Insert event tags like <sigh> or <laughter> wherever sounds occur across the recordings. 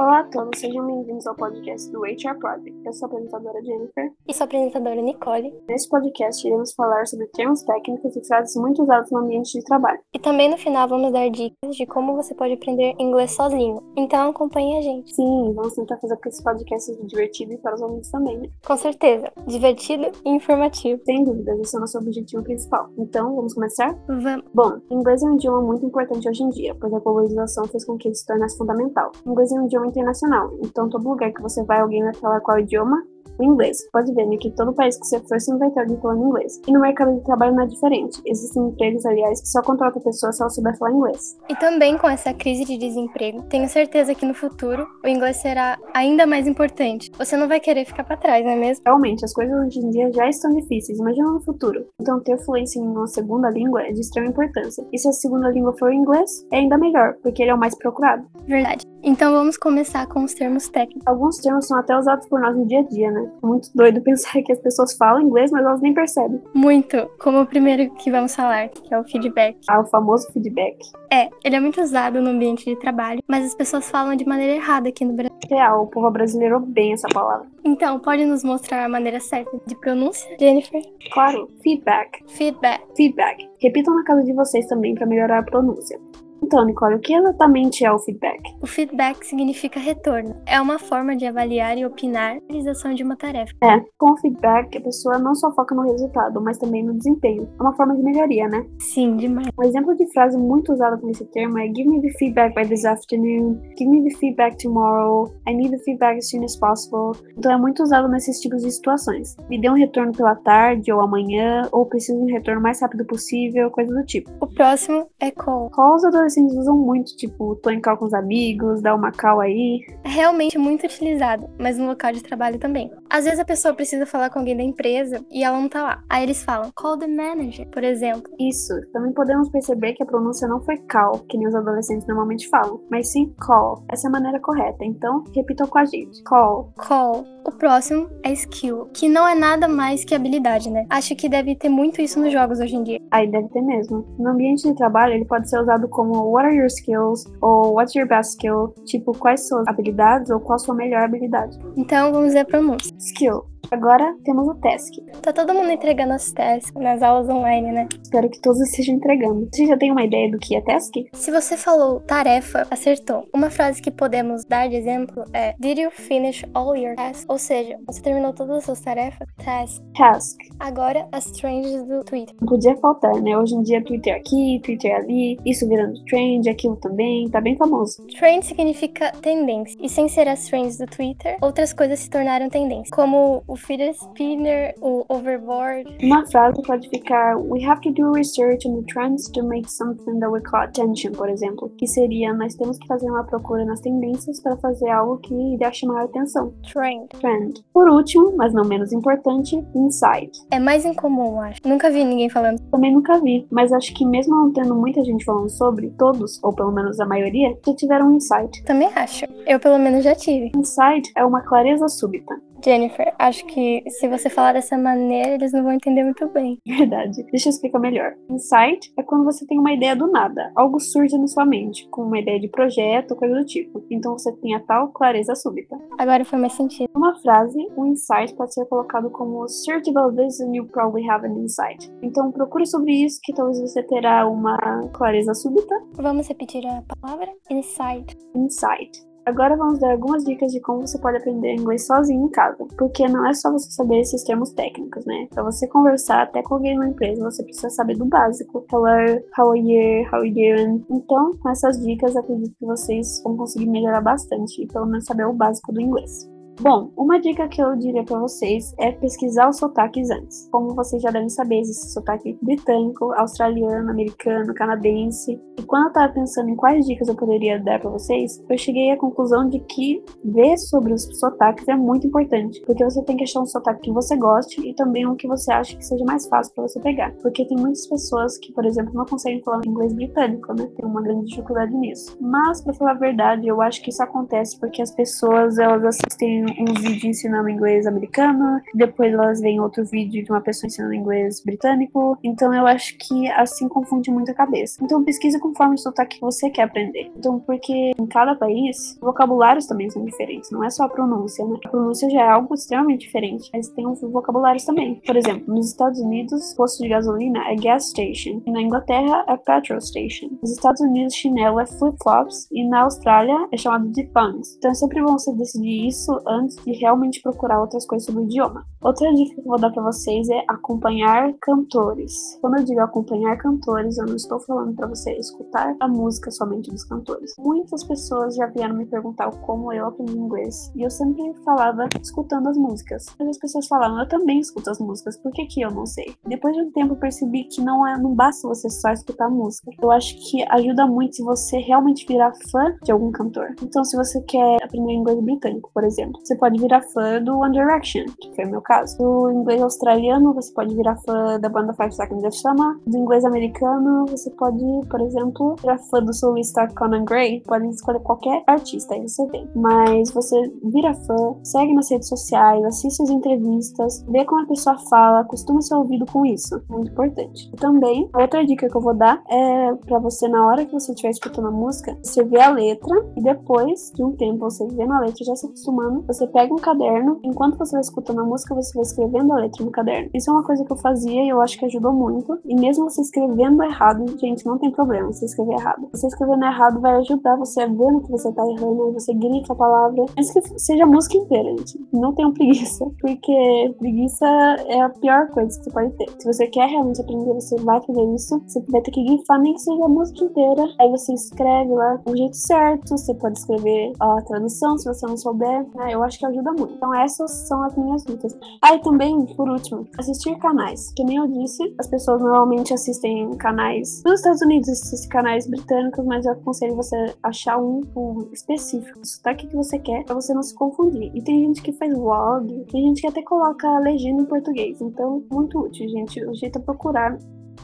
Olá a todos, sejam bem-vindos ao podcast do HR Project. Eu sou a apresentadora Jennifer. E sou a apresentadora Nicole. Neste podcast, iremos falar sobre termos técnicos e frases muito usados no ambiente de trabalho. E também no final vamos dar dicas de como você pode aprender inglês sozinho. Então acompanhe a gente. Sim, vamos tentar fazer com que esse podcast seja divertido e para os ouvintes também, né? Com certeza, divertido e informativo. Sem dúvidas, esse é o nosso objetivo principal. Então, vamos começar? Vamos. Bom, inglês é um idioma muito importante hoje em dia, pois a globalização fez com que ele se tornasse fundamental. Inglês é um idioma internacional, então todo lugar que você vai, alguém vai falar qual idioma inglês. Pode ver, né, que todo país que você for sempre vai ter alguém falando inglês. E no mercado de trabalho não é diferente. Existem empregos, aliás, que só contratam pessoas se ela souber falar inglês. E também com essa crise de desemprego, tenho certeza que no futuro o inglês será ainda mais importante. Você não vai querer ficar para trás, não é mesmo? Realmente, as coisas hoje em dia já estão difíceis, imagina no futuro. Então, ter fluência em uma segunda língua é de extrema importância. E se a segunda língua for o inglês, é ainda melhor, porque ele é o mais procurado. Verdade. Então vamos começar com os termos técnicos. Alguns termos são até usados por nós no dia a dia, né? Muito doido pensar que as pessoas falam inglês, mas elas nem percebem. Muito, como o primeiro que vamos falar, que é o feedback. Ah, o famoso feedback. É, ele é muito usado no ambiente de trabalho, mas as pessoas falam de maneira errada aqui no Brasil. Real, o povo brasileiro bem essa palavra. Então, pode nos mostrar a maneira certa de pronúncia, Jennifer? Claro, feedback. Feedback. Feedback. Repitam na casa de vocês também para melhorar a pronúncia. Então, Nicole, o que exatamente é o feedback? O feedback significa retorno. É uma forma de avaliar e opinar a realização de uma tarefa. É, com o feedback, a pessoa não só foca no resultado, mas também no desempenho. É uma forma de melhoria, né? Sim, demais. Um exemplo de frase muito usada com esse termo é Give me the feedback by this afternoon, Give me the feedback tomorrow, I need the feedback as soon as possible. Então é muito usado nesses tipos de situações. Me dê um retorno pela tarde ou amanhã, ou preciso de um retorno mais rápido possível, coisa do tipo. O próximo é call. Call os adolescentes usam muito, tipo, tô em call com os amigos, dá uma call aí. É realmente muito utilizado, mas no local de trabalho também. Às vezes a pessoa precisa falar com alguém da empresa e ela não tá lá. Aí eles falam call the manager, por exemplo. Isso. Também podemos perceber que a pronúncia não foi call, que nem os adolescentes normalmente falam, mas sim call. Essa é a maneira correta. Então, repitam com a gente. Call. Call. O próximo é skill, que não é nada mais que habilidade, né? Acho que deve ter muito isso nos jogos hoje em dia. Aí deve ter mesmo. No ambiente de trabalho, ele pode ser usado como what are your skills ou what's your best skill, tipo quais suas habilidades ou qual a sua melhor habilidade. Então vamos ver a pronúncia. Skill. Agora temos o task. Tá todo mundo entregando as tasks nas aulas online, né? Espero que todos estejam entregando. Você já tem uma ideia do que é task? Se você falou tarefa, acertou. Uma frase que podemos dar de exemplo é Did you finish all your tasks? Ou seja, você terminou todas as suas tarefas? Task. Task. Agora, as trends do Twitter. Não podia faltar, né? Hoje em dia, Twitter aqui, Twitter ali, isso virando trend, aquilo também, tá bem famoso. Trend significa tendência. E sem ser as trends do Twitter, outras coisas se tornaram tendência. Como o fidget spinner, o overboard. Uma frase pode ficar We have to do research on the trends to make something that we call attention, por exemplo. Que seria nós temos que fazer uma procura nas tendências para fazer algo que irá chamar a atenção. Trend. Trend. Por último, mas não menos importante, insight. É mais incomum, acho. Nunca vi ninguém falando. Também nunca vi, mas acho que mesmo não tendo muita gente falando sobre, todos, ou pelo menos a maioria, já tiveram um insight. Também acho. Eu pelo menos já tive. Insight é uma clareza súbita. Jennifer, acho que se você falar dessa maneira, eles não vão entender muito bem. <laughs> Verdade. Deixa eu explicar melhor. Insight é quando você tem uma ideia do nada. Algo surge na sua mente, com uma ideia de projeto, coisa do tipo. Então você tem a tal clareza súbita. Agora foi mais sentido. Numa frase, o insight pode ser colocado como search about this and you probably have an insight. Então procure sobre isso que talvez você terá uma clareza súbita. Vamos repetir a palavra? Insight. Insight. Agora vamos dar algumas dicas de como você pode aprender inglês sozinho em casa, porque não é só você saber esses termos técnicos, né? Para você conversar até com alguém na empresa, você precisa saber do básico, falar how are you, how are you doing. Então, com essas dicas, acredito que vocês vão conseguir melhorar bastante e pelo menos saber o básico do inglês. Bom, uma dica que eu diria para vocês é pesquisar os sotaques antes. Como vocês já devem saber, existe sotaque britânico, australiano, americano, canadense. E quando eu tava pensando em quais dicas eu poderia dar para vocês, eu cheguei à conclusão de que ver sobre os sotaques é muito importante, porque você tem que achar um sotaque que você goste e também um que você acha que seja mais fácil para você pegar. Porque tem muitas pessoas que, por exemplo, não conseguem falar inglês britânico, né? Tem uma grande dificuldade nisso. Mas, para falar a verdade, eu acho que isso acontece porque as pessoas elas assistem um vídeo ensinando inglês americano, depois elas veem outro vídeo de uma pessoa ensinando inglês britânico. Então eu acho que assim confunde muito a cabeça. Então pesquise conforme o sotaque que você quer aprender. Então, porque em cada país, vocabulários também são diferentes, não é só a pronúncia, né? A pronúncia já é algo extremamente diferente, mas tem os vocabulários também. Por exemplo, nos Estados Unidos, posto de gasolina é gas station, e na Inglaterra é petrol station. Nos Estados Unidos, chinelo é flip-flops, e na Austrália é chamado de pants. Então é sempre bom você decidir isso antes de realmente procurar outras coisas sobre o idioma. Outra dica que eu vou dar para vocês é acompanhar cantores. Quando eu digo acompanhar cantores, eu não estou falando para você escutar a música somente dos cantores. Muitas pessoas já vieram me perguntar como eu aprendi inglês, e eu sempre falava escutando as músicas. Mas as pessoas falavam, eu também escuto as músicas, por que, que eu não sei? Depois de um tempo eu percebi que não, é, não basta você só escutar música. Eu acho que ajuda muito se você realmente virar fã de algum cantor. Então, se você quer aprender inglês britânico, por exemplo, você pode virar fã do One Direction, que foi o meu caso. Do inglês australiano, você pode virar fã da banda Five Seconds of Summer. Do inglês americano, você pode, por exemplo, virar fã do solista Conan Gray. Pode escolher qualquer artista, aí você vê. Mas você vira fã, segue nas redes sociais, assiste as entrevistas, vê como a pessoa fala, costuma ser ouvido com isso. Muito importante. Também, outra dica que eu vou dar é para você, na hora que você estiver escutando a música, você vê a letra e depois de um tempo você vendo a letra, já se acostumando, você pega um caderno, enquanto você vai escutando a música, você vai escrevendo a letra no caderno. Isso é uma coisa que eu fazia e eu acho que ajudou muito. E mesmo você escrevendo errado, gente, não tem problema você escrever errado. Você escrevendo errado vai ajudar você a ver no que você tá errando, você grita a palavra. Mas que seja a música inteira, gente. Não tenham <laughs> preguiça, porque preguiça é a pior coisa que você pode ter. Se você quer realmente aprender, você vai fazer isso. Você vai ter que grifar nem que seja a música inteira. Aí você escreve lá do jeito certo. Você pode escrever a tradução se você não souber. Né? Eu acho que ajuda muito. Então essas são as minhas dicas. Aí ah, também, por último, assistir canais. Que nem eu disse, as pessoas normalmente assistem canais nos Estados Unidos, assistem canais britânicos, mas eu aconselho você achar um, um específico, sotaque que você quer, pra você não se confundir. E tem gente que faz vlog, tem gente que até coloca legenda em português. Então, muito útil, gente. O jeito é procurar.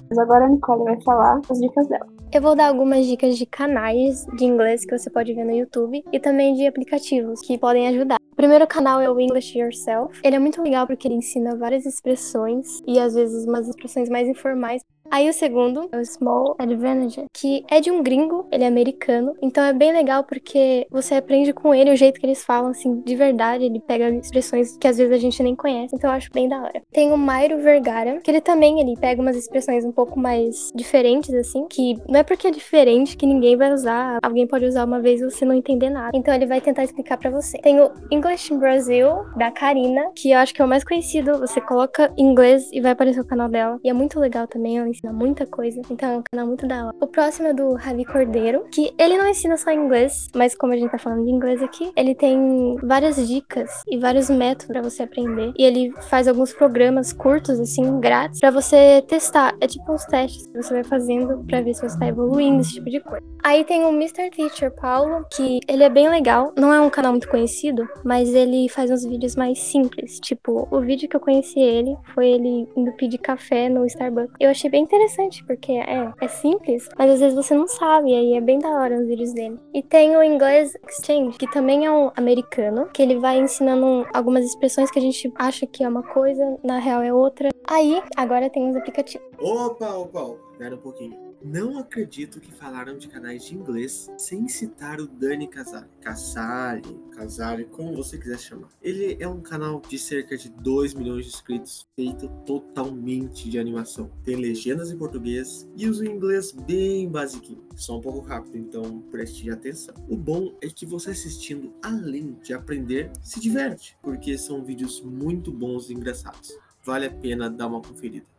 Mas agora a Nicole vai falar as dicas dela. Eu vou dar algumas dicas de canais de inglês que você pode ver no YouTube e também de aplicativos que podem ajudar. O primeiro canal é o English Yourself. Ele é muito legal porque ele ensina várias expressões e às vezes umas expressões mais informais Aí o segundo é o Small Advantage, que é de um gringo, ele é americano, então é bem legal porque você aprende com ele o jeito que eles falam, assim, de verdade, ele pega expressões que às vezes a gente nem conhece, então eu acho bem da hora. Tem o Mairo Vergara, que ele também, ele pega umas expressões um pouco mais diferentes, assim, que não é porque é diferente que ninguém vai usar, alguém pode usar uma vez e você não entender nada, então ele vai tentar explicar para você. Tem o English in Brazil, da Karina, que eu acho que é o mais conhecido, você coloca inglês e vai aparecer o canal dela, e é muito legal também, ela ensina muita coisa. Então é um canal muito da hora. O próximo é do Ravi Cordeiro, que ele não ensina só inglês, mas como a gente tá falando de inglês aqui, ele tem várias dicas e vários métodos para você aprender. E ele faz alguns programas curtos, assim, grátis, para você testar. É tipo uns testes que você vai fazendo para ver se você tá evoluindo, esse tipo de coisa. Aí tem o Mr. Teacher Paulo, que ele é bem legal. Não é um canal muito conhecido, mas ele faz uns vídeos mais simples. Tipo, o vídeo que eu conheci ele foi ele indo pedir café no Starbucks. Eu achei bem interessante, porque é, é simples, mas às vezes você não sabe, aí é bem da hora os vídeos dele. E tem o Inglês Exchange, que também é um americano, que ele vai ensinando algumas expressões que a gente acha que é uma coisa, na real é outra. Aí, agora tem os aplicativos. Opa, opa, opa, espera um pouquinho. Não acredito que falaram de canais de inglês sem citar o Dani Casale. Casale, Casale, como você quiser chamar. Ele é um canal de cerca de 2 milhões de inscritos, feito totalmente de animação. Tem legendas em português e usa o inglês bem basiquinho. Só um pouco rápido, então preste atenção. O bom é que você assistindo, além de aprender, se diverte, porque são vídeos muito bons e engraçados. Vale a pena dar uma conferida.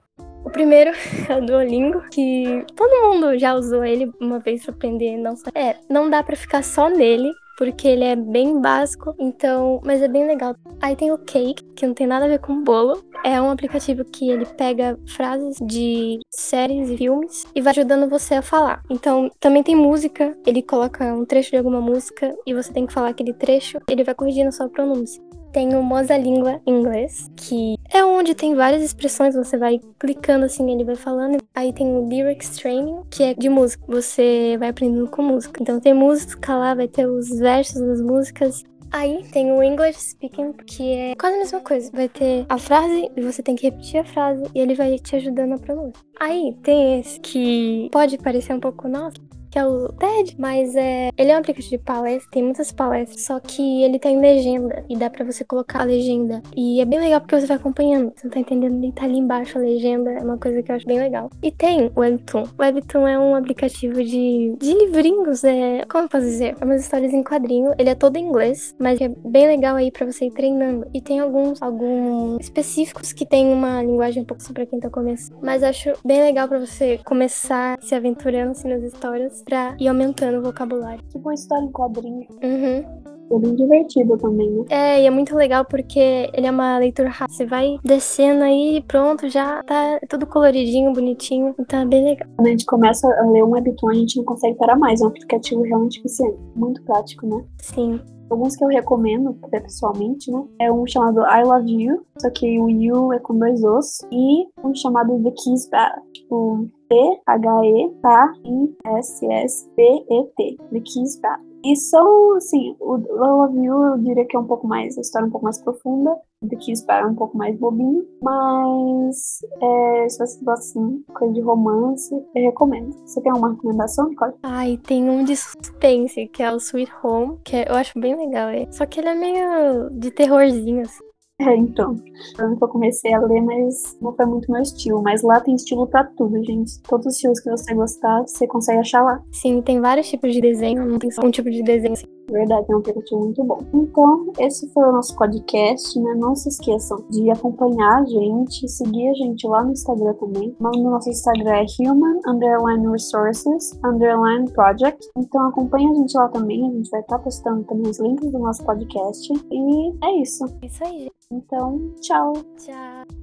O primeiro <laughs> é o Duolingo, que todo mundo já usou ele uma vez para aprender, não. É, não dá para ficar só nele, porque ele é bem básico, então, mas é bem legal. Aí tem o Cake, que não tem nada a ver com bolo. É um aplicativo que ele pega frases de séries e filmes e vai ajudando você a falar. Então, também tem música, ele coloca um trecho de alguma música e você tem que falar aquele trecho, ele vai corrigindo a sua pronúncia. Tem o Moza Língua inglês, que é onde tem várias expressões, você vai clicando assim, ele vai falando. Aí tem o Lyrics Training, que é de música, você vai aprendendo com música. Então tem música lá, vai ter os versos das músicas Aí tem o English Speaking, que é quase a mesma coisa. Vai ter a frase e você tem que repetir a frase e ele vai te ajudando a pronúncia. Aí tem esse que pode parecer um pouco, nossa, que é o TED, mas é, ele é um aplicativo de palestra, tem muitas palestras, só que ele tem legenda e dá para você colocar a legenda. E é bem legal porque você vai acompanhando, você não tá entendendo nem tá ali embaixo a legenda, é uma coisa que eu acho bem legal. E tem o Webtoon. O Webtoon é um aplicativo de, de livrinhos, é, como eu posso dizer? É umas histórias em quadrinho, ele é todo em inglês, mas é bem legal aí para você ir treinando. E tem alguns, alguns específicos que tem uma linguagem um pouco só pra quem tá começando. Mas acho bem legal para você começar se aventurando assim nas histórias pra ir aumentando o vocabulário. Tipo uma história em quadrinho. Uhum. É bem divertido também, né? É, e é muito legal porque ele é uma leitura rápida. Você vai descendo aí, pronto, já tá tudo coloridinho, bonitinho. Então é bem legal. Quando a gente começa a ler um webtoon, a gente não consegue parar mais. É um aplicativo realmente eficiente. Muito prático, né? Sim. Alguns que eu recomendo, até pessoalmente, né? É um chamado I Love You, só que o You é com dois Os. E um chamado The Kiss Bath, tipo T-H-E-K-I-S-S-B-E-T. The Kiss Bath. E são, assim, o Love You eu diria que é um pouco mais, a história é um pouco mais profunda. The Kiss Bath é um pouco mais bobinho. Mas, é, se você gosta, assim, coisa de romance, eu recomendo. Você tem alguma recomendação, Nicole? Ai, tem um de suspense, que é o Sweet Home, que eu acho bem legal. É. Só que ele é meio de terrorzinho, assim. É, então. Eu comecei a ler, mas não foi muito meu estilo. Mas lá tem estilo pra tudo, gente. Todos os estilos que você gostar, você consegue achar lá. Sim, tem vários tipos de desenho, não tem só um tipo de desenho. Assim. Verdade, é um aplicativo muito bom. Então, esse foi o nosso podcast, né? Não se esqueçam de acompanhar a gente, seguir a gente lá no Instagram também. O nome do nosso Instagram é Human Underline Resources Underline Project. Então acompanha a gente lá também. A gente vai estar postando também os links do nosso podcast. E é isso. Isso aí. Então, tchau. Tchau.